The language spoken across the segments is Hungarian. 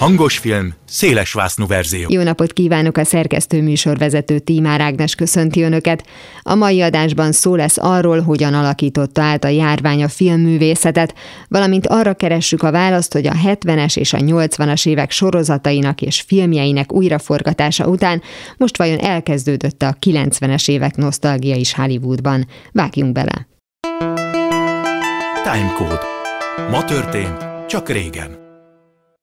Hangos film, széles vásznú verzió. Jó napot kívánok a szerkesztő műsorvezető Tímár Ágnes köszönti Önöket. A mai adásban szó lesz arról, hogyan alakította át a járvány a filmművészetet, valamint arra keressük a választ, hogy a 70-es és a 80-as évek sorozatainak és filmjeinek újraforgatása után most vajon elkezdődött a 90-es évek nosztalgia is Hollywoodban. Vágjunk bele! Timecode. Ma történt, csak régen.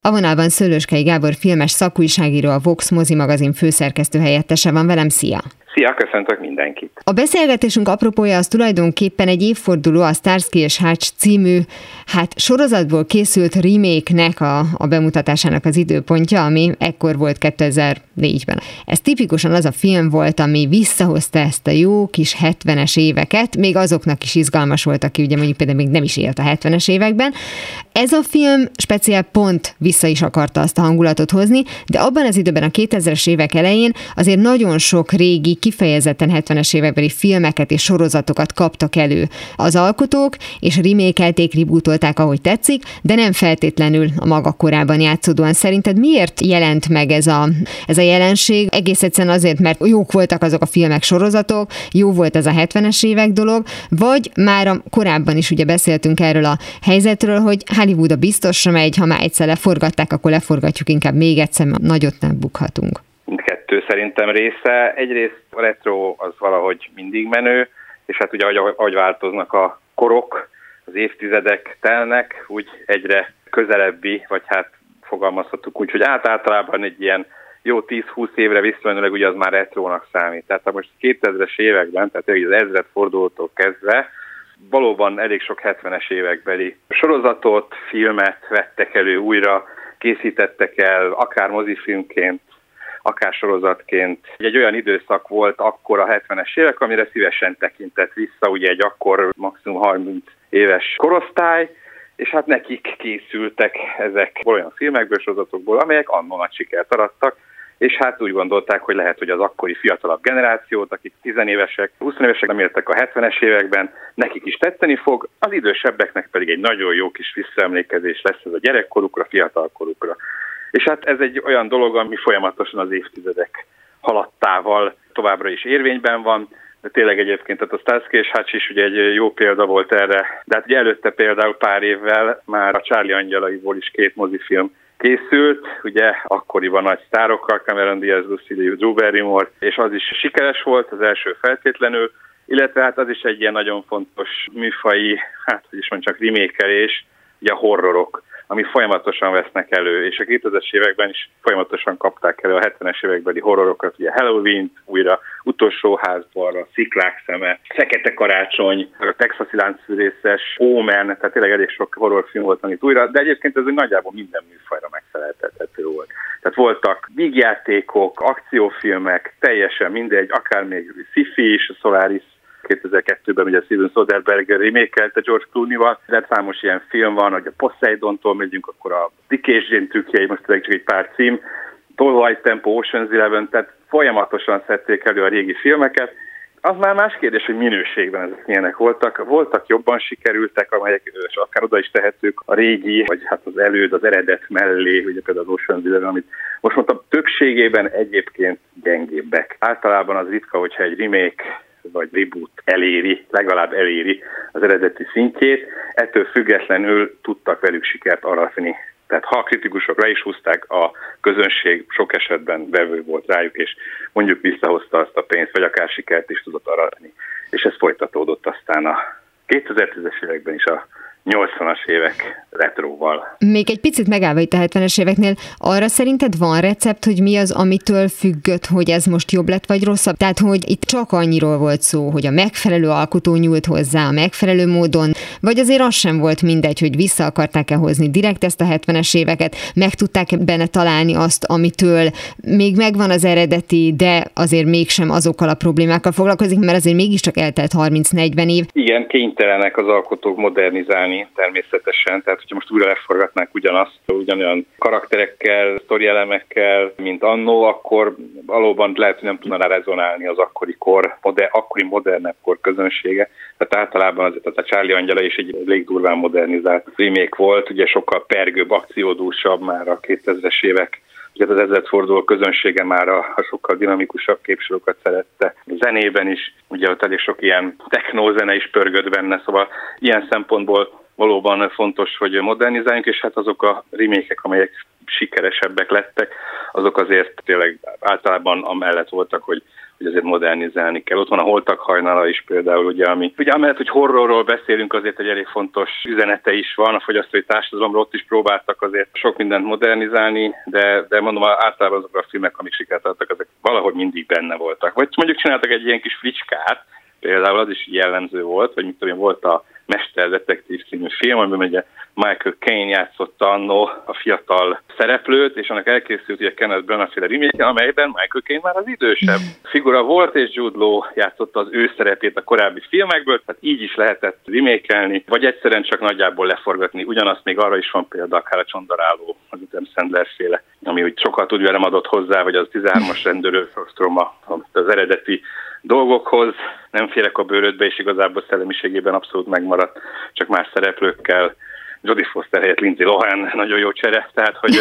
A vonalban Szőlőskei Gábor filmes szakújságíró, a Vox mozi magazin főszerkesztő helyettese van velem. Szia! Szia, köszöntök mindenkit! A beszélgetésünk apropója az tulajdonképpen egy évforduló a Starsky és Hatch című, hát sorozatból készült remake-nek a, a bemutatásának az időpontja, ami ekkor volt 2004-ben. Ez tipikusan az a film volt, ami visszahozta ezt a jó kis 70-es éveket, még azoknak is izgalmas volt, aki ugye mondjuk például még nem is élt a 70-es években. Ez a film speciál pont vissza is akarta azt a hangulatot hozni, de abban az időben a 2000-es évek elején azért nagyon sok régi kifejezetten 70-es évekbeli filmeket és sorozatokat kaptak elő az alkotók, és remékelték, rebootolták, ahogy tetszik, de nem feltétlenül a maga korában játszódóan. Szerinted miért jelent meg ez a, ez a jelenség? Egész egyszerűen azért, mert jók voltak azok a filmek, sorozatok, jó volt ez a 70-es évek dolog, vagy már a korábban is ugye beszéltünk erről a helyzetről, hogy Hollywood a biztosra megy, ha már egyszer leforgatták, akkor leforgatjuk inkább még egyszer, nagyot nem bukhatunk szerintem része. Egyrészt a retro az valahogy mindig menő, és hát ugye ahogy, ahogy változnak a korok, az évtizedek telnek, úgy egyre közelebbi, vagy hát fogalmazhatunk úgy, hogy át általában egy ilyen jó 10-20 évre visszamenőleg ugye az már retrónak számít. Tehát ha most 2000-es években, tehát az ezred fordulótól kezdve, valóban elég sok 70-es évekbeli sorozatot, filmet vettek elő újra, készítettek el, akár mozifilmként, akár sorozatként. Egy olyan időszak volt akkor a 70-es évek, amire szívesen tekintett vissza, ugye egy akkor maximum 30 éves korosztály, és hát nekik készültek ezek olyan filmekből, sorozatokból, amelyek annól nagy sikert arattak, és hát úgy gondolták, hogy lehet, hogy az akkori fiatalabb generációt, akik 10 évesek, 20 évesek nem éltek a 70-es években, nekik is tetteni fog, az idősebbeknek pedig egy nagyon jó kis visszaemlékezés lesz ez a gyerekkorukra, fiatalkorukra. És hát ez egy olyan dolog, ami folyamatosan az évtizedek haladtával továbbra is érvényben van, de tényleg egyébként tehát a Starsky és Hutch is ugye egy jó példa volt erre, de hát ugye előtte például pár évvel már a Charlie Angyalaiból is két mozifilm készült, ugye akkoriban nagy sztárokkal, Cameron Diaz, Lucy Drew Barrymore, és az is sikeres volt, az első feltétlenül, illetve hát az is egy ilyen nagyon fontos műfai, hát hogy is mondjam, csak remékelés, ugye a horrorok ami folyamatosan vesznek elő, és a 2000-es években is folyamatosan kapták elő a 70-es évekbeli horrorokat, ugye Halloween, újra utolsó házban, a sziklák szeme, Fekete karácsony, a texasi láncfűrészes, Omen, tehát tényleg elég sok horrorfilm volt, amit újra, de egyébként ez nagyjából minden műfajra megfeleltethető volt. Tehát voltak vígjátékok, akciófilmek, teljesen mindegy, akár még sci-fi is, a Solaris 2002-ben ugye Steven Soderbergh remékelte George Clooney-val, de számos ilyen film van, hogy a Poseidon-tól megyünk, akkor a Dick és Jane most tényleg csak egy pár cím, Twilight Tempo, Ocean's Eleven, tehát folyamatosan szedték elő a régi filmeket, az már más kérdés, hogy minőségben ezek milyenek voltak. Voltak jobban sikerültek, amelyek és akár oda is tehetők a régi, vagy hát az előd, az eredet mellé, ugye például az Ocean's Eleven, amit most mondtam, többségében egyébként gyengébbek. Általában az ritka, hogyha egy remake vagy reboot eléri, legalább eléri az eredeti szintjét, ettől függetlenül tudtak velük sikert aratni. Tehát ha a kritikusok le is húzták, a közönség sok esetben vevő volt rájuk, és mondjuk visszahozta azt a pénzt, vagy akár sikert is tudott aratni. És ez folytatódott aztán a 2010-es években is a 80-as évek retróval. Még egy picit megállva itt a 70-es éveknél, arra szerinted van recept, hogy mi az, amitől függött, hogy ez most jobb lett vagy rosszabb? Tehát, hogy itt csak annyiról volt szó, hogy a megfelelő alkotó nyúlt hozzá, a megfelelő módon vagy azért az sem volt mindegy, hogy vissza akarták-e hozni direkt ezt a 70-es éveket, meg tudták benne találni azt, amitől még megvan az eredeti, de azért mégsem azokkal a problémákkal foglalkozik, mert azért mégiscsak eltelt 30-40 év. Igen, kénytelenek az alkotók modernizálni természetesen, tehát hogyha most újra leforgatnák ugyanazt, ugyanolyan karakterekkel, sztorielemekkel, mint annó, akkor valóban lehet, hogy nem tudna rezonálni az akkori kor, de akkori modernebb kor közönsége. Tehát általában azért az a Charlie Angyala is egy elég durván modernizált remake volt, ugye sokkal pergőbb, akciódúsabb már a 2000-es évek Ugye az ezredforduló közönsége már a, a sokkal dinamikusabb képsorokat szerette. A zenében is, ugye ott elég sok ilyen technózene is pörgött benne, szóval ilyen szempontból valóban fontos, hogy modernizáljunk, és hát azok a remékek, amelyek sikeresebbek lettek, azok azért tényleg általában amellett voltak, hogy hogy azért modernizálni kell. Ott van a Holtak hajnala is például, ugye, ami, ugye amellett, hogy horrorról beszélünk, azért egy elég fontos üzenete is van, a fogyasztói társadalomról ott is próbáltak azért sok mindent modernizálni, de, de mondom, általában azok a filmek, amik sikert adtak, ezek valahogy mindig benne voltak. Vagy mondjuk csináltak egy ilyen kis fricskát, például az is jellemző volt, hogy mit tudom volt a Mester Detektív című film, amiben ugye Michael Caine játszotta annó a fiatal szereplőt, és annak elkészült ugye Kenneth Branagh féle remake amelyben Michael Caine már az idősebb figura volt, és Jude Law játszotta az ő szerepét a korábbi filmekből, tehát így is lehetett remékelni, vagy egyszerűen csak nagyjából leforgatni. Ugyanazt még arra is van példa, akár a Csondaráló, az Utem Sandler féle, ami úgy sokat úgy velem adott hozzá, vagy az 13-as rendőrő az eredeti dolgokhoz, nem félek a bőrödbe, és igazából szellemiségében abszolút megmaradt, csak más szereplőkkel. Jodie Foster helyett Lindsay Lohan, nagyon jó csere, tehát hogy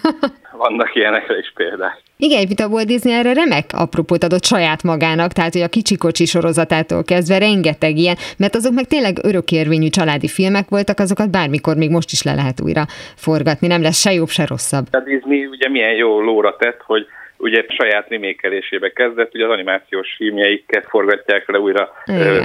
vannak ilyenekre is példák. Igen, egy a Walt Disney erre remek apropót adott saját magának, tehát hogy a kicsikocsi sorozatától kezdve rengeteg ilyen, mert azok meg tényleg örökérvényű családi filmek voltak, azokat bármikor még most is le lehet újra forgatni, nem lesz se jobb, se rosszabb. A Disney ugye milyen jó lóra tett, hogy ugye saját remékelésébe kezdett, ugye az animációs filmjeiket forgatják le újra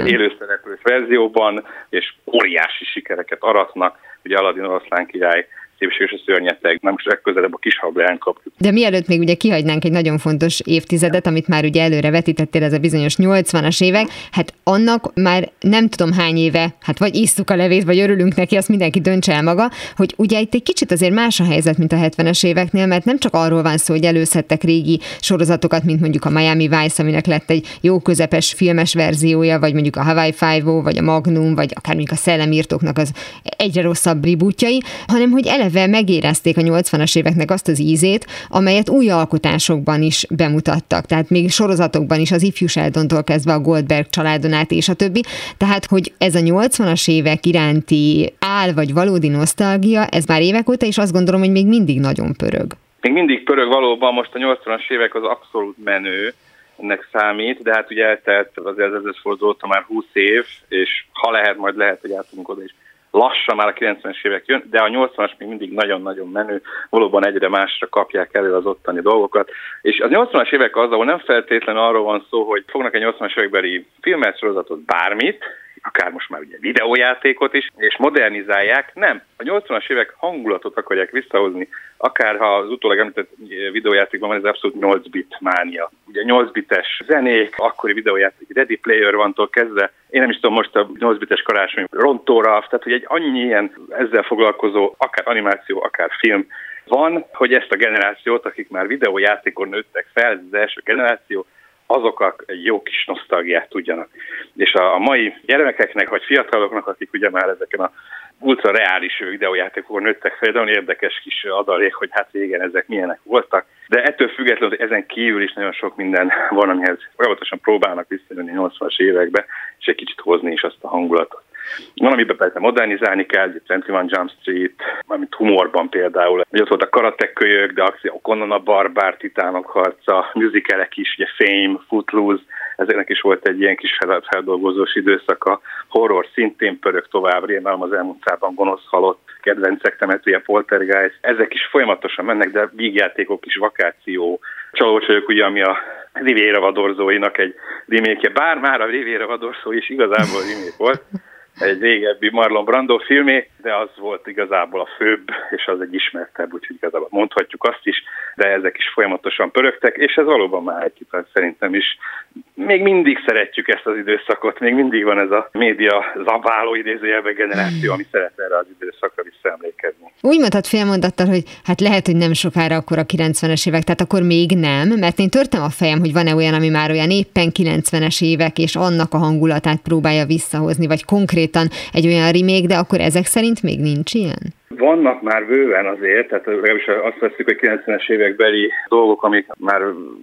élőszereplős verzióban, és óriási sikereket aratnak, ugye Aladdin Oroszlán király szépség és a szörnyeteg, nem most legközelebb a kis hablán kapjuk. De mielőtt még ugye kihagynánk egy nagyon fontos évtizedet, amit már ugye előre vetítettél, ez a bizonyos 80-as évek, hát annak már nem tudom hány éve, hát vagy isztuk a levét, vagy örülünk neki, azt mindenki döntse el maga, hogy ugye itt egy kicsit azért más a helyzet, mint a 70-es éveknél, mert nem csak arról van szó, hogy előszedtek régi sorozatokat, mint mondjuk a Miami Vice, aminek lett egy jó közepes filmes verziója, vagy mondjuk a Hawaii Five-O, vagy a Magnum, vagy akár mondjuk a Szellemírtóknak az egyre rosszabb ribútjai, hanem hogy eleve eleve megérezték a 80-as éveknek azt az ízét, amelyet új alkotásokban is bemutattak. Tehát még sorozatokban is az ifjú Sheldontól kezdve a Goldberg családon át és a többi. Tehát, hogy ez a 80-as évek iránti áll vagy valódi nosztalgia, ez már évek óta, és azt gondolom, hogy még mindig nagyon pörög. Még mindig pörög valóban, most a 80-as évek az abszolút menő, ennek számít, de hát ugye eltelt az ezredfordulóta már 20 év, és ha lehet, majd lehet, hogy átudunk oda is lassan már a 90-es évek jön, de a 80-as még mindig nagyon-nagyon menő, valóban egyre másra kapják elő az ottani dolgokat. És az 80-as évek az, ahol nem feltétlenül arról van szó, hogy fognak egy 80-as évekbeli filmet, sorozatot, bármit, akár most már ugye videójátékot is, és modernizálják. Nem, a 80-as évek hangulatot akarják visszahozni, akár ha az utólag említett videójátékban van ez abszolút 8 bit mánia. Ugye 8 bites zenék, akkori videójáték Ready Player van kezdve, én nem is tudom most a 8 bites karácsony rontóra, tehát hogy egy annyi ilyen ezzel foglalkozó, akár animáció, akár film van, hogy ezt a generációt, akik már videójátékon nőttek fel, ez az első generáció, azok egy jó kis nosztalgiát tudjanak. És a, mai gyermekeknek, vagy fiataloknak, akik ugye már ezeken a ultra reális videójátékokon nőttek fel, de olyan érdekes kis adalék, hogy hát régen ezek milyenek voltak. De ettől függetlenül ezen kívül is nagyon sok minden van, amihez folyamatosan próbálnak visszajönni 80-as évekbe, és egy kicsit hozni is azt a hangulatot. Van, amiben persze modernizálni kell, 21 Jump Street, amit humorban például, hogy ott volt a karatekölyök, de akció Conan a Barbár, Titánok harca, musicalek is, ugye Fame, Footloose, ezeknek is volt egy ilyen kis feldolgozós időszaka. Horror szintén pörög tovább, rémálom az elmúlt szában gonosz halott, kedvencek temetője, poltergeist. Ezek is folyamatosan mennek, de vígjátékok is, vakáció, vagyok, ugye, ami a Riviera vadorzóinak egy remake bár már a Riviera vadorzó is igazából remake volt, egy régebbi Marlon Brando filmé, de az volt igazából a főbb, és az egy ismertebb, úgyhogy igazából mondhatjuk azt is, de ezek is folyamatosan pörögtek, és ez valóban már egy szerintem is. Még mindig szeretjük ezt az időszakot, még mindig van ez a média zabáló idézőjelben generáció, ami szeret erre az időszakra visszaemlékezni. Úgy mondhat félmondattal, hogy hát lehet, hogy nem sokára akkor a 90-es évek, tehát akkor még nem, mert én törtem a fejem, hogy van-e olyan, ami már olyan éppen 90-es évek, és annak a hangulatát próbálja visszahozni, vagy konkrétan egy olyan remake, de akkor ezek szerint még nincs ilyen? Vannak már bőven azért, tehát legalábbis azt veszük, hogy 90-es évekbeli dolgok, amik már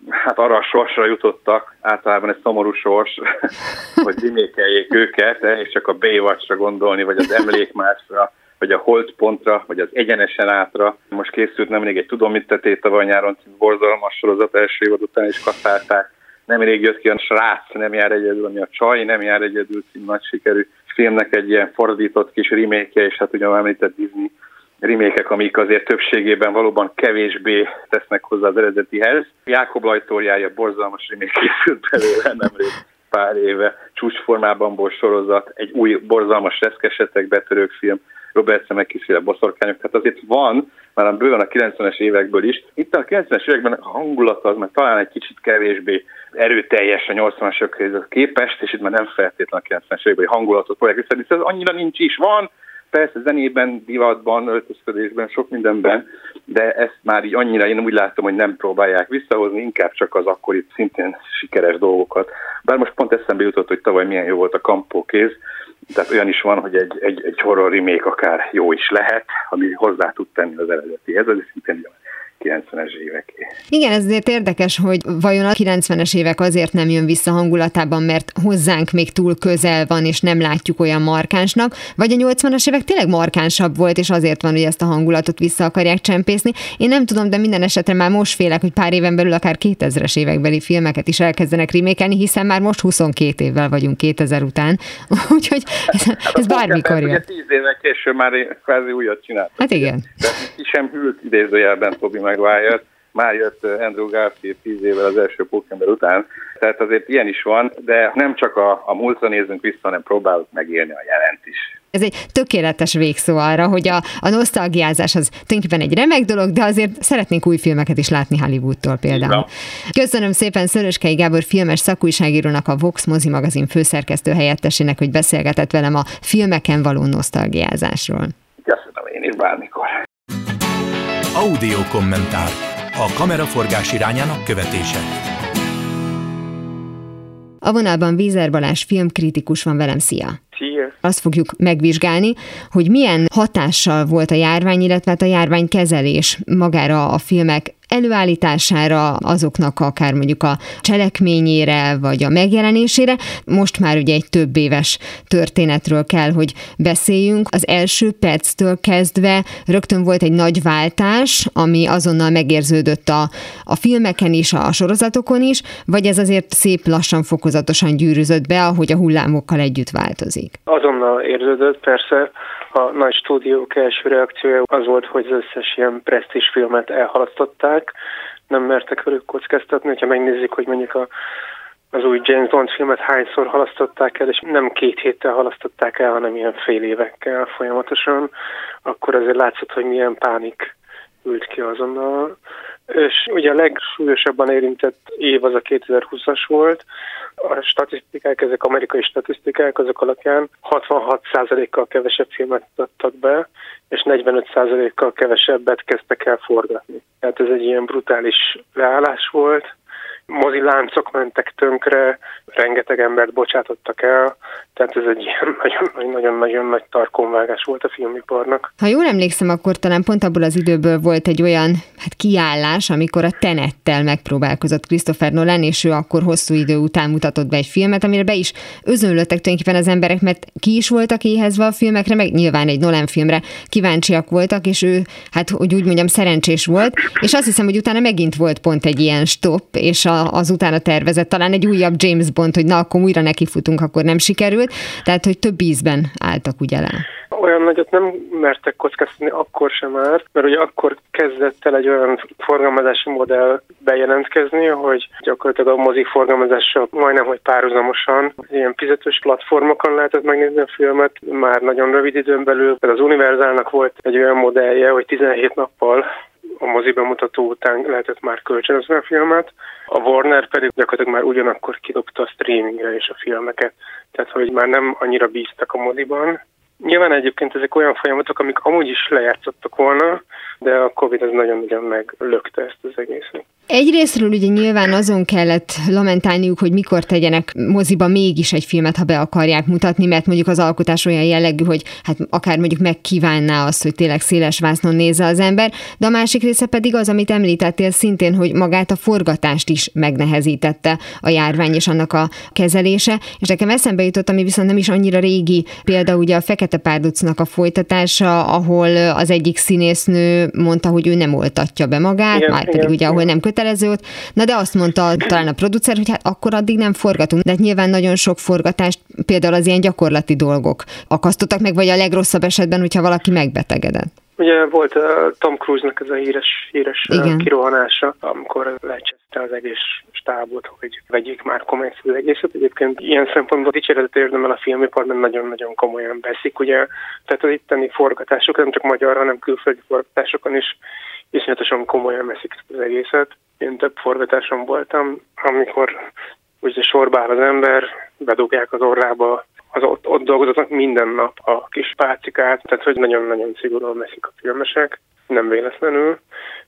hát arra a sorsra jutottak, általában egy szomorú sors, hogy rimékeljék őket, és csak a Baywatch-ra gondolni, vagy az emlékmásra, vagy a holdpontra, vagy az egyenesen átra. Most készült nemrég egy Tudom mit tetét tavaly nyáron borzalmas sorozat első évad után is kaszálták. Nemrég jött ki a srác, nem jár egyedül, ami a csaj, nem jár egyedül, cím nagy sikerű filmnek egy ilyen fordított kis remake és hát ugye említett Disney remékek, amik azért többségében valóban kevésbé tesznek hozzá az eredetihez. Jákob Lajtóriája borzalmas remake készült belőle nemrég pár éve, csúcsformában sorozat, egy új borzalmas reszkesetek betörők film, Robert Zemeckis boszorkányok, tehát azért van, már bőven a 90-es évekből is. Itt a 90-es években a hangulat az már talán egy kicsit kevésbé erőteljes a 80-as évekhez képest, és itt már nem feltétlenül a 90-es évekbeli hangulatot fogják vissza, ez annyira nincs is, van, persze zenében, divatban, öltözködésben, sok mindenben, de ezt már így annyira én úgy látom, hogy nem próbálják visszahozni, inkább csak az akkori szintén sikeres dolgokat. Bár most pont eszembe jutott, hogy tavaly milyen jó volt a kampókéz, tehát olyan is van, hogy egy, egy, egy horror remake akár jó is lehet, ami hozzá tud tenni az eredeti. Ez az szintén 90-es éveké. Igen, ez azért érdekes, hogy vajon a 90-es évek azért nem jön vissza hangulatában, mert hozzánk még túl közel van, és nem látjuk olyan markánsnak, vagy a 80-as évek tényleg markánsabb volt, és azért van, hogy ezt a hangulatot vissza akarják csempészni. Én nem tudom, de minden esetre már most félek, hogy pár éven belül akár 2000-es évekbeli filmeket is elkezdenek rimékelni, hiszen már most 22 évvel vagyunk 2000 után, úgyhogy ez, hát ez bármikor jön. 10 évek később már kvázi újat csináltak. Hát igen. De ki sem hűlt idézőjelben Tobi Maguire, már jött Andrew Garfield tíz évvel az első pókember után, tehát azért ilyen is van, de nem csak a, a múltra nézünk vissza, hanem próbálunk megélni a jelent is. Ez egy tökéletes végszó arra, hogy a, a nosztalgiázás az tulajdonképpen egy remek dolog, de azért szeretnénk új filmeket is látni Hollywoodtól például. Köszönöm szépen Szöröskei Gábor filmes szakújságírónak, a Vox mozi magazin főszerkesztő helyettesének, hogy beszélgetett velem a filmeken való nosztalgiázásról. Köszönöm én is bármikor. Audio kommentár. A kameraforgás irányának követése. A vonalban Vízer Balázs filmkritikus van velem, szia! Azt fogjuk megvizsgálni, hogy milyen hatással volt a járvány, illetve hát a járványkezelés magára a filmek előállítására, azoknak akár mondjuk a cselekményére, vagy a megjelenésére. Most már ugye egy több éves történetről kell, hogy beszéljünk. Az első perctől kezdve rögtön volt egy nagy váltás, ami azonnal megérződött a, a filmeken is, a sorozatokon is, vagy ez azért szép lassan, fokozatosan gyűrűzött be, ahogy a hullámokkal együtt változik? Azonnal érződött, persze. A nagy stúdiók első reakciója az volt, hogy az összes ilyen presztis filmet elhalasztották, nem mertek velük kockáztatni, ha megnézzük, hogy mondjuk a, az új James Bond filmet hányszor halasztották el, és nem két héttel halasztották el, hanem ilyen fél évekkel folyamatosan, akkor azért látszott, hogy milyen pánik ült ki azonnal. És ugye a legsúlyosabban érintett év az a 2020-as volt, a statisztikák, ezek amerikai statisztikák, azok alapján 66%-kal kevesebb filmet adtak be, és 45%-kal kevesebbet kezdtek el forgatni. Tehát ez egy ilyen brutális leállás volt, moziláncok mentek tönkre, rengeteg embert bocsátottak el, tehát ez egy ilyen nagyon-nagyon nagy tarkonvágás volt a filmiparnak. Ha jól emlékszem, akkor talán pont abból az időből volt egy olyan hát kiállás, amikor a Tenettel megpróbálkozott Christopher Nolan, és ő akkor hosszú idő után mutatott be egy filmet, amire be is özönlöttek tulajdonképpen az emberek, mert ki is voltak éhezve a filmekre, meg nyilván egy Nolan filmre kíváncsiak voltak, és ő, hát hogy úgy mondjam, szerencsés volt, és azt hiszem, hogy utána megint volt pont egy ilyen stop, és a az utána tervezett, talán egy újabb James Bond, hogy na, akkor újra nekifutunk, akkor nem sikerült, tehát, hogy több ízben álltak ugye le. Olyan nagyot nem mertek kockáztatni akkor sem már, mert ugye akkor kezdett el egy olyan forgalmazási modell bejelentkezni, hogy gyakorlatilag a mozik forgalmazással majdnem, hogy párhuzamosan ilyen fizetős platformokon lehetett megnézni a filmet, már nagyon rövid időn belül. Az Univerzálnak volt egy olyan modellje, hogy 17 nappal a mozi bemutató után lehetett már kölcsönözni a filmet, a Warner pedig gyakorlatilag már ugyanakkor kidobta a streamingre is a filmeket, tehát hogy már nem annyira bíztak a moziban, Nyilván egyébként ezek olyan folyamatok, amik amúgy is lejátszottak volna, de a Covid az nagyon-nagyon meglökte ezt az egészet. Egyrésztről ugye nyilván azon kellett lamentálniuk, hogy mikor tegyenek moziba mégis egy filmet, ha be akarják mutatni, mert mondjuk az alkotás olyan jellegű, hogy hát akár mondjuk megkívánná azt, hogy tényleg széles vásznon nézze az ember, de a másik része pedig az, amit említettél szintén, hogy magát a forgatást is megnehezítette a járvány és annak a kezelése, és nekem eszembe jutott, ami viszont nem is annyira régi, például ugye a Fekete Párducnak a folytatása, ahol az egyik színésznő mondta, hogy ő nem oltatja be magát, igen, már pedig igen, ugye ahol nem kötelező ott. Na de azt mondta talán a producer, hogy hát akkor addig nem forgatunk. De hát nyilván nagyon sok forgatást, például az ilyen gyakorlati dolgok akasztottak meg, vagy a legrosszabb esetben, hogyha valaki megbetegedett. Ugye volt uh, Tom Cruise-nak ez a híres, híres uh, kirohanása, amikor lecseszte az egész stábot, hogy vegyék már komolyan az egészet. Egyébként ilyen szempontból dicséretet érdemel a filmiparban nagyon-nagyon komolyan veszik. Ugye, tehát az itteni forgatások, nem csak magyar, hanem külföldi forgatásokon is iszonyatosan komolyan veszik az egészet. Én több forgatáson voltam, amikor ugye sorba áll az ember, bedugják az orrába az ott, ott dolgozatnak minden nap a kis pácikát, tehát hogy nagyon-nagyon szigorúan veszik a filmesek, nem véletlenül.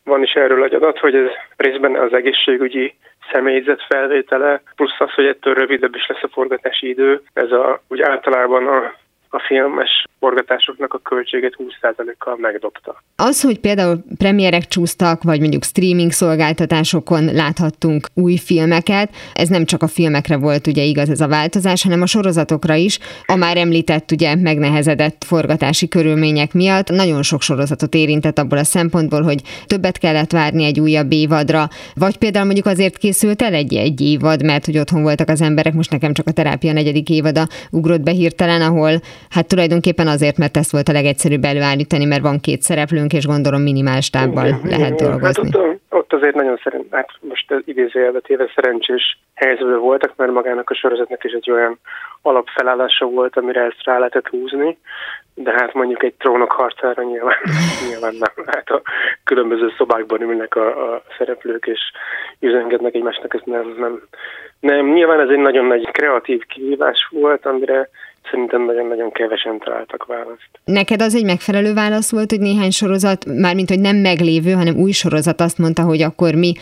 Van is erről egy adat, hogy ez részben az egészségügyi személyzet felvétele, plusz az, hogy ettől rövidebb is lesz a forgatási idő. Ez a, úgy általában a a filmes forgatásoknak a költségét 20%-kal megdobta. Az, hogy például premierek csúsztak, vagy mondjuk streaming szolgáltatásokon láthattunk új filmeket, ez nem csak a filmekre volt ugye igaz ez a változás, hanem a sorozatokra is. A már említett ugye megnehezedett forgatási körülmények miatt nagyon sok sorozatot érintett abból a szempontból, hogy többet kellett várni egy újabb évadra, vagy például mondjuk azért készült el egy, egy évad, mert hogy otthon voltak az emberek, most nekem csak a terápia negyedik évada ugrott be hirtelen, ahol Hát tulajdonképpen azért, mert ezt volt a legegyszerűbb előállítani, mert van két szereplőnk, és gondolom minimál stábbal igen, lehet igen, dolgozni. Hát ott, ott azért nagyon szerint, hát most idézőjelbe téve szerencsés helyzetben voltak, mert magának a sorozatnak is egy olyan alapfelállása volt, amire ezt rá lehetett húzni, de hát mondjuk egy trónok harcára nyilván, nyilván nem. Hát a különböző szobákban ülnek a, a szereplők, és üzengetnek egymásnak, ez nem, nem, nem. Nyilván ez egy nagyon nagy kreatív kihívás volt, amire szerintem nagyon-nagyon kevesen találtak választ. Neked az egy megfelelő válasz volt, hogy néhány sorozat, mármint hogy nem meglévő, hanem új sorozat azt mondta, hogy akkor mi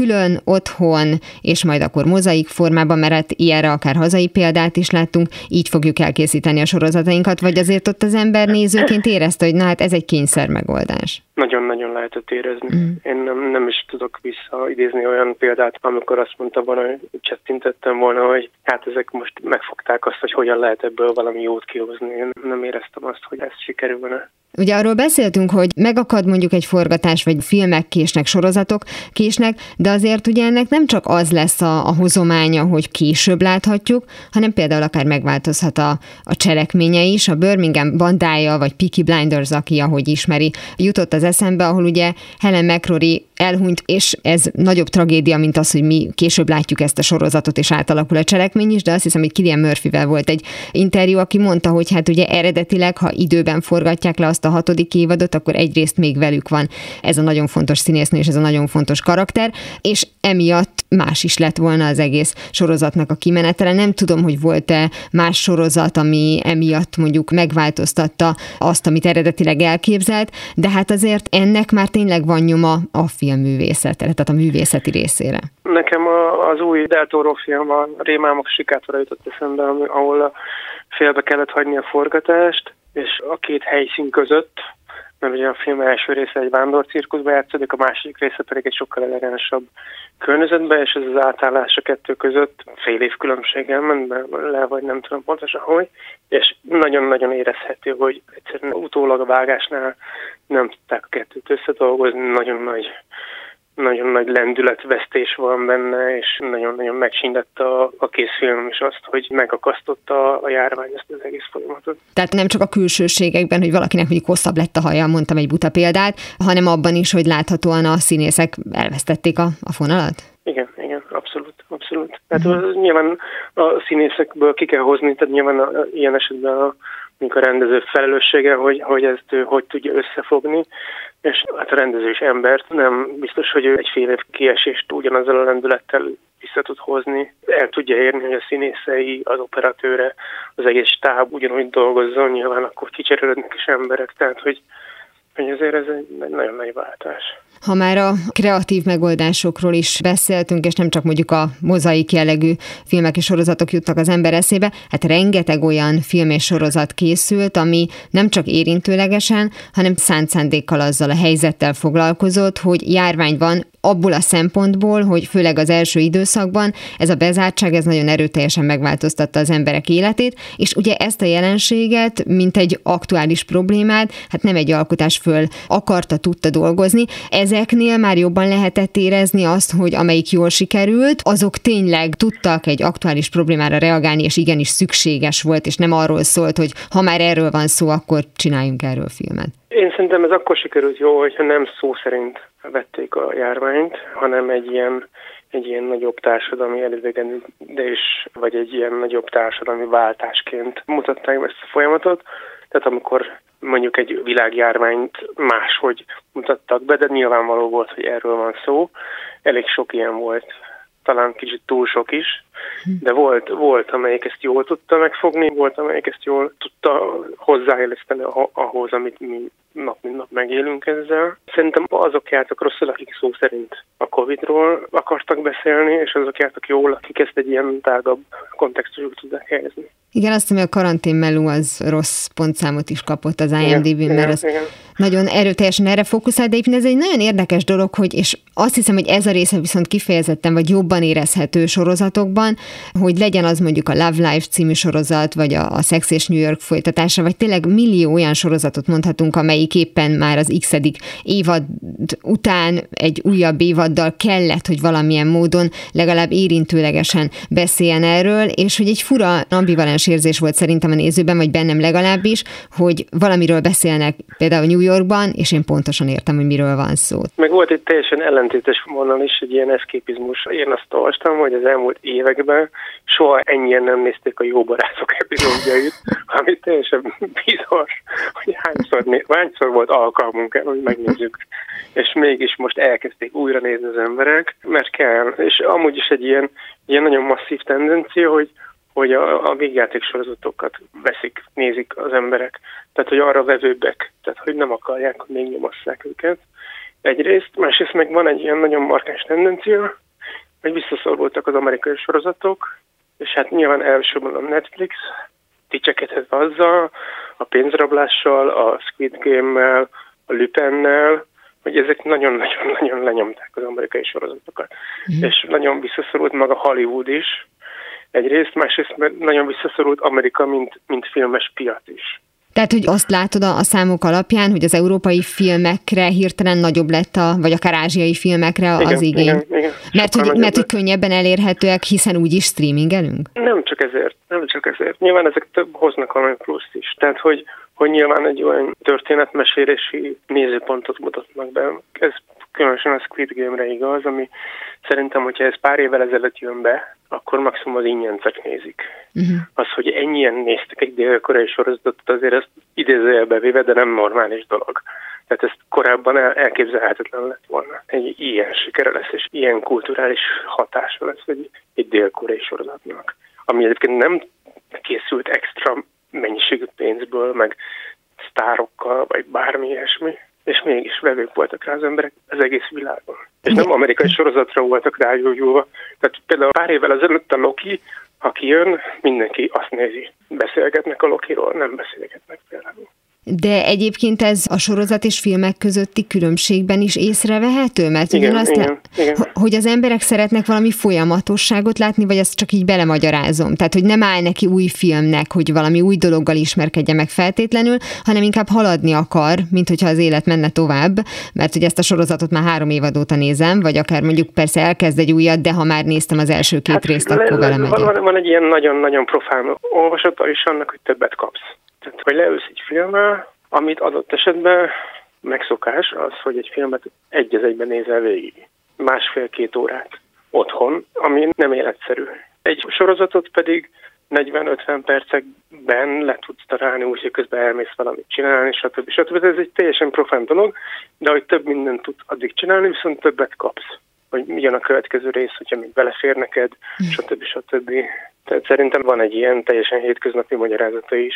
külön, otthon, és majd akkor mozaik formában, mert hát ilyenre akár hazai példát is láttunk, így fogjuk elkészíteni a sorozatainkat, vagy azért ott az ember nézőként érezte, hogy na hát ez egy kényszer megoldás. Nagyon-nagyon lehetett érezni. Mm. Én nem, nem is tudok visszaidézni olyan példát, amikor azt mondta volna, hogy csettintettem volna, hogy hát ezek most megfogták azt, hogy hogyan lehet ebből valami jót kihozni. Én nem éreztem azt, hogy ez sikerülne. Ugye arról beszéltünk, hogy megakad mondjuk egy forgatás, vagy filmek késnek, sorozatok késnek, de azért ugye ennek nem csak az lesz a, a hozománya, hogy később láthatjuk, hanem például akár megváltozhat a, a cselekménye is. A Birmingham bandája, vagy Peaky Blinders, aki ahogy ismeri, jutott az eszembe, ahol ugye Helen McCrory elhunyt, és ez nagyobb tragédia, mint az, hogy mi később látjuk ezt a sorozatot, és átalakul a cselekmény is, de azt hiszem, hogy Kilian Murphyvel volt egy interjú, aki mondta, hogy hát ugye eredetileg, ha időben forgatják le azt a hatodik évadot, akkor egyrészt még velük van ez a nagyon fontos színésznő, és ez a nagyon fontos karakter, és emiatt más is lett volna az egész sorozatnak a kimenetele. Nem tudom, hogy volt-e más sorozat, ami emiatt mondjuk megváltoztatta azt, amit eredetileg elképzelt, de hát azért ennek már tényleg van nyoma a filmművészetre, tehát a művészeti részére. Nekem a, az új Del Toro film, a Rémámok sikátora jutott eszembe, ahol félbe kellett hagyni a forgatást, és a két helyszín között, mert ugye a film első része egy vándorcirkuszba játszódik, a másik része pedig egy sokkal elegánsabb környezetben, és ez az átállás a kettő között fél év különbséggel ment le, vagy nem tudom pontosan hogy, és nagyon-nagyon érezhető, hogy egyszerűen utólag a vágásnál nem tudták a kettőt összedolgozni, nagyon nagy nagyon nagy lendületvesztés van benne, és nagyon-nagyon megsindett a, a készfilm is azt, hogy megakasztotta a járvány ezt az egész folyamatot. Tehát nem csak a külsőségekben, hogy valakinek mondjuk hosszabb lett a haja, mondtam egy buta példát, hanem abban is, hogy láthatóan a színészek elvesztették a, a fonalat? Igen, igen, abszolút, abszolút. Tehát uh-huh. nyilván a színészekből ki kell hozni, tehát nyilván a, ilyen esetben a, a rendező felelőssége, hogy, hogy ezt ő hogy tudja összefogni, és hát a rendező is embert, nem biztos, hogy ő egy fél év kiesést ugyanazzal a lendülettel vissza tud hozni. El tudja érni, hogy a színészei, az operatőre, az egész stáb ugyanúgy dolgozzon, nyilván akkor kicserélődnek is emberek, tehát hogy hogy azért ez egy nagyon nagy váltás. Ha már a kreatív megoldásokról is beszéltünk, és nem csak mondjuk a mozaik jellegű filmek és sorozatok jutnak az ember eszébe, hát rengeteg olyan film és sorozat készült, ami nem csak érintőlegesen, hanem szánt szándékkal azzal a helyzettel foglalkozott, hogy járvány van, abból a szempontból, hogy főleg az első időszakban ez a bezártság, ez nagyon erőteljesen megváltoztatta az emberek életét, és ugye ezt a jelenséget, mint egy aktuális problémát, hát nem egy alkotás föl akarta, tudta dolgozni. Ezeknél már jobban lehetett érezni azt, hogy amelyik jól sikerült, azok tényleg tudtak egy aktuális problémára reagálni, és igenis szükséges volt, és nem arról szólt, hogy ha már erről van szó, akkor csináljunk erről filmet. Én szerintem ez akkor sikerült jó, hogyha nem szó szerint vették a járványt, hanem egy ilyen, egy ilyen nagyobb társadalmi elidegedés, vagy egy ilyen nagyobb társadalmi váltásként mutatták ezt a folyamatot. Tehát amikor mondjuk egy világjárványt máshogy mutattak be, de nyilvánvaló volt, hogy erről van szó. Elég sok ilyen volt, talán kicsit túl sok is, de volt, volt, amelyik ezt jól tudta megfogni, volt, amelyik ezt jól tudta hozzáéleszteni ahhoz, amit mi nap mint nap megélünk ezzel. Szerintem azok jártak rosszul, akik szó szerint a Covid-ról akartak beszélni, és azok jártak jól, akik ezt egy ilyen tágabb kontextusú tudják helyezni. Igen, azt hiszem, hogy a karantén melú az rossz pontszámot is kapott az IMDb-n, mert az igen. nagyon erőteljesen erre fókuszál, de egyébként ez egy nagyon érdekes dolog, hogy, és azt hiszem, hogy ez a része viszont kifejezetten, vagy jobban érezhető sorozatokban, hogy legyen az mondjuk a Love Life című sorozat, vagy a, a Sex és New York folytatása, vagy tényleg millió olyan sorozatot mondhatunk, amelyik éppen már az x évad után egy újabb évaddal kellett, hogy valamilyen módon legalább érintőlegesen beszéljen erről, és hogy egy fura ambivalens érzés volt szerintem a nézőben, vagy bennem legalábbis, hogy valamiről beszélnek például New Yorkban, és én pontosan értem, hogy miről van szó. Meg volt egy teljesen ellentétes vonal is, egy ilyen eszképizmus. Én azt olvastam, hogy az elmúlt években soha ennyien nem nézték a jó barátok epizódjait, ami teljesen biztos, hogy hányszor, hányszor volt alkalmunk hogy megnézzük. És mégis most elkezdték újra nézni az emberek, mert kell. És amúgy is egy ilyen, ilyen nagyon masszív tendencia, hogy hogy a, a végjáték sorozatokat veszik, nézik az emberek. Tehát, hogy arra vevőbbek, tehát, hogy nem akarják, hogy még nyomasszák őket. Egyrészt, másrészt meg van egy ilyen nagyon markáns tendencia, hogy visszaszorultak az amerikai sorozatok, és hát nyilván elsősorban a Netflix dicsekedhet azzal, a pénzrablással, a Squid Game-mel, a Lupennel, hogy ezek nagyon-nagyon-nagyon lenyomták az amerikai sorozatokat. Mm. És nagyon visszaszorult maga Hollywood is, egyrészt, másrészt mert nagyon visszaszorult Amerika, mint, mint filmes piac is. Tehát, hogy azt látod a számok alapján, hogy az európai filmekre hirtelen nagyobb lett, a, vagy akár ázsiai filmekre az igen, igény. Igen, igen. Mert, hogy, mert hogy könnyebben elérhetőek, hiszen úgy is streamingelünk? Nem csak ezért, nem csak ezért. Nyilván ezek több hoznak valami pluszt is. Tehát, hogy, hogy nyilván egy olyan történetmesélési nézőpontot mutatnak be. Ez különösen a Squid Game-re igaz, ami szerintem, hogyha ez pár évvel ezelőtt jön be, akkor maximum az ingyencek nézik. Uh-huh. Az, hogy ennyien néztek egy dél-koreai sorozatot, azért ezt idézőjelbe véve, de nem normális dolog. Tehát ezt korábban el, elképzelhetetlen lett volna. Egy ilyen sikere lesz, és ilyen kulturális hatása lesz egy, egy dél-koreai sorozatnak. Ami egyébként nem készült extra mennyiségű pénzből, meg sztárokkal, vagy bármi ilyesmi, és mégis vevők voltak rá az emberek az egész világon. És nem amerikai sorozatra voltak rágyógyulva. Tehát például pár évvel ezelőtt a Loki, ha kijön, mindenki azt nézi. Beszélgetnek a Lokiról, nem beszélgetnek például. De egyébként ez a sorozat és filmek közötti különbségben is észrevehető? Mert igen, ugyanazt, igen, igen. hogy az emberek szeretnek valami folyamatosságot látni, vagy ezt csak így belemagyarázom? Tehát, hogy nem áll neki új filmnek, hogy valami új dologgal ismerkedje meg feltétlenül, hanem inkább haladni akar, mint hogyha az élet menne tovább, mert hogy ezt a sorozatot már három évad óta nézem, vagy akár mondjuk persze elkezd egy újat, de ha már néztem az első két hát, részt, akkor vele megyek. Van, van egy ilyen nagyon-nagyon profán olvasata is annak, hogy többet kapsz. Tehát, hogy leülsz egy filmmel, amit adott esetben megszokás az, hogy egy filmet egy az egyben nézel végig. Másfél-két órát otthon, ami nem életszerű. Egy sorozatot pedig 40-50 percekben le tudsz találni, úgyhogy közben elmész valamit csinálni, stb. stb. Ez egy teljesen profán dolog, de hogy több mindent tudsz addig csinálni, viszont többet kapsz. Hogy jön a következő rész, hogyha még belefér neked, stb. stb. Tehát szerintem van egy ilyen teljesen hétköznapi magyarázata is.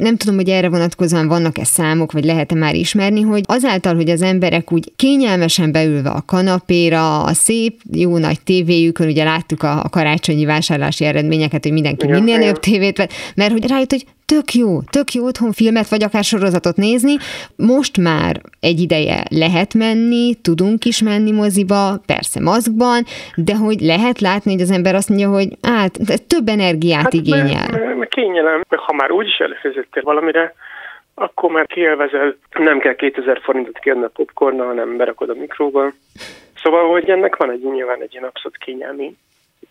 Nem tudom, hogy erre vonatkozóan vannak-e számok, vagy lehet-e már ismerni, hogy azáltal, hogy az emberek úgy kényelmesen beülve a kanapéra, a szép, jó nagy tévéjükön, ugye láttuk a, a karácsonyi vásárlási eredményeket, hogy mindenki ja, minél jobb tévét vett, mert hogy rájött, hogy tök jó, tök jó otthon filmet vagy akár sorozatot nézni. Most már egy ideje lehet menni, tudunk is menni moziba, persze maszkban, de hogy lehet látni, hogy az ember azt mondja, hogy hát több energiát hát, igényel. Mert, mert kényelem, ha már úgyis előfizettél valamire, akkor már kielvezel, nem kell 2000 forintot kérni a popcornnal, hanem berakod a mikróba. Szóval, hogy ennek van egy nyilván egy ilyen abszolút kényelmi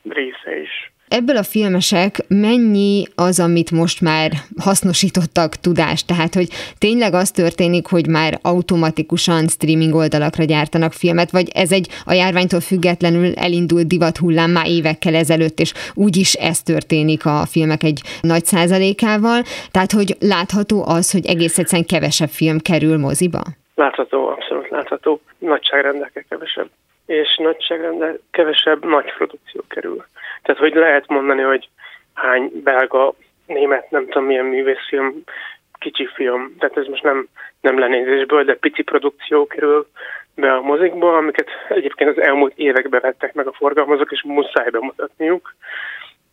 része is. Ebből a filmesek mennyi az, amit most már hasznosítottak tudást? Tehát, hogy tényleg az történik, hogy már automatikusan streaming oldalakra gyártanak filmet, vagy ez egy a járványtól függetlenül elindult divat hullám már évekkel ezelőtt, és úgyis ez történik a filmek egy nagy százalékával. Tehát, hogy látható az, hogy egész egyszerűen kevesebb film kerül moziba? Látható, abszolút látható. Nagyságrendekkel kevesebb és nagyságrendel kevesebb nagy produkció kerül. Tehát, hogy lehet mondani, hogy hány belga, német, nem tudom milyen művészfilm, kicsi film, tehát ez most nem, nem lenézésből, de pici produkció kerül be a mozikba, amiket egyébként az elmúlt években vettek meg a forgalmazók, és muszáj bemutatniuk.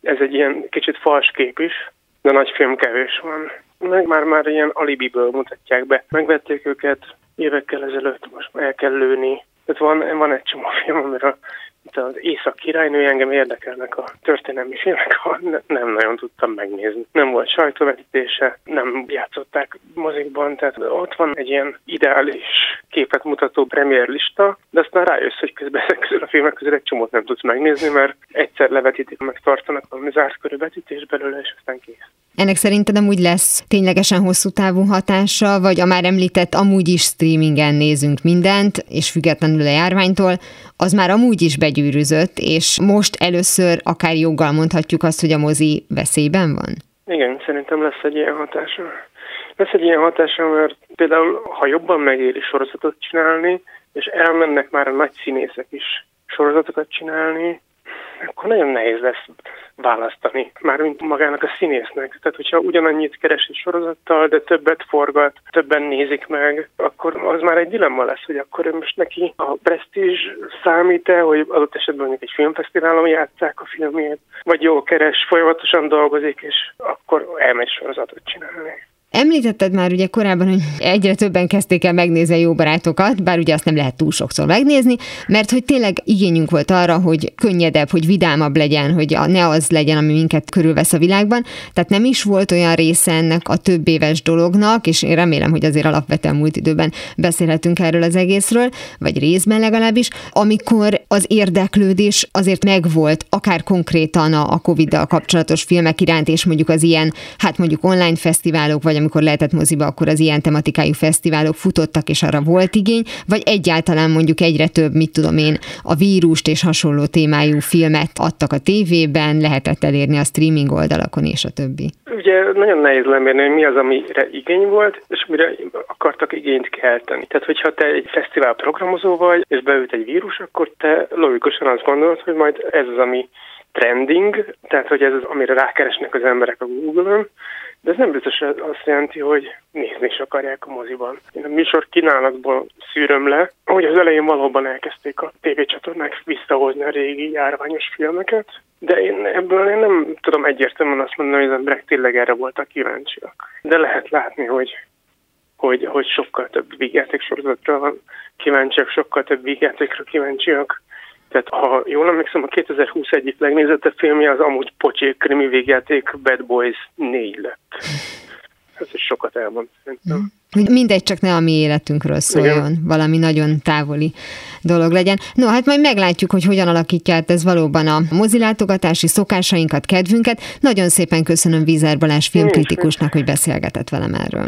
Ez egy ilyen kicsit fals kép is, de nagy film kevés van. Meg már, már ilyen alibiből mutatják be. Megvették őket évekkel ezelőtt, most el kell lőni. Tehát van, van egy csomó film, amiről itt az Észak királynő engem érdekelnek a történelmi filmek, nem nagyon tudtam megnézni. Nem volt sajtóvetítése, nem játszották mozikban, tehát ott van egy ilyen ideális képet mutató premier lista, de aztán rájössz, hogy közben ezek közül a filmek közül egy csomót nem tudsz megnézni, mert egyszer levetítik, meg tartanak valami zárt körű vetítés belőle, és aztán kész. Ennek szerinted nem úgy lesz ténylegesen hosszú távú hatása, vagy a már említett amúgy is streamingen nézünk mindent, és függetlenül a járványtól, az már amúgy is begyűrűzött, és most először akár joggal mondhatjuk azt, hogy a mozi veszélyben van? Igen, szerintem lesz egy ilyen hatása. Lesz egy ilyen hatása, mert például, ha jobban megéri sorozatot csinálni, és elmennek már a nagy színészek is sorozatokat csinálni, akkor nagyon nehéz lesz választani, már mint magának a színésznek. Tehát, hogyha ugyanannyit keres egy sorozattal, de többet forgat, többen nézik meg, akkor az már egy dilemma lesz, hogy akkor most neki a presztízs számít-e, hogy adott esetben mondjuk egy filmfesztiválon játszák a filmjét, vagy jól keres, folyamatosan dolgozik, és akkor elmegy sorozatot csinálni. Említetted már ugye korábban, hogy egyre többen kezdték el megnézni a jó barátokat, bár ugye azt nem lehet túl sokszor megnézni, mert hogy tényleg igényünk volt arra, hogy könnyedebb, hogy vidámabb legyen, hogy ne az legyen, ami minket körülvesz a világban. Tehát nem is volt olyan része ennek a több éves dolognak, és én remélem, hogy azért alapvetően múlt időben beszélhetünk erről az egészről, vagy részben legalábbis, amikor az érdeklődés azért megvolt, akár konkrétan a Covid-dal kapcsolatos filmek iránt, és mondjuk az ilyen, hát mondjuk online fesztiválok, vagy amikor lehetett moziba, akkor az ilyen tematikájú fesztiválok futottak, és arra volt igény, vagy egyáltalán mondjuk egyre több, mit tudom én, a vírust és hasonló témájú filmet adtak a tévében, lehetett elérni a streaming oldalakon és a többi. Ugye nagyon nehéz lemérni, hogy mi az, amire igény volt, és mire akartak igényt kelteni. Tehát, hogyha te egy fesztivál programozó vagy, és beült egy vírus, akkor te logikusan azt gondolod, hogy majd ez az, ami trending, tehát hogy ez az, amire rákeresnek az emberek a Google-on, de ez nem biztos azt jelenti, hogy nézni is akarják a moziban. Én a műsor kínálatból szűröm le, hogy az elején valóban elkezdték a tévécsatornák visszahozni a régi járványos filmeket, de én ebből én nem tudom egyértelműen azt mondani, hogy az emberek tényleg erre voltak kíváncsiak. De lehet látni, hogy hogy, hogy sokkal több vígjáték sorozatra kíváncsiak, sokkal több vígjátékra kíváncsiak. Tehát ha jól emlékszem, a 2020 egyik legnézettebb filmje az amúgy pocsék krimi végjáték Bad Boys 4 lett. Ez is sokat elmond szerintem. Hogy mindegy, csak ne a mi életünkről szóljon, Igen. valami nagyon távoli dolog legyen. No, hát majd meglátjuk, hogy hogyan alakítja át ez valóban a mozilátogatási szokásainkat, kedvünket. Nagyon szépen köszönöm Vízer Balázs filmkritikusnak, hogy beszélgetett velem erről.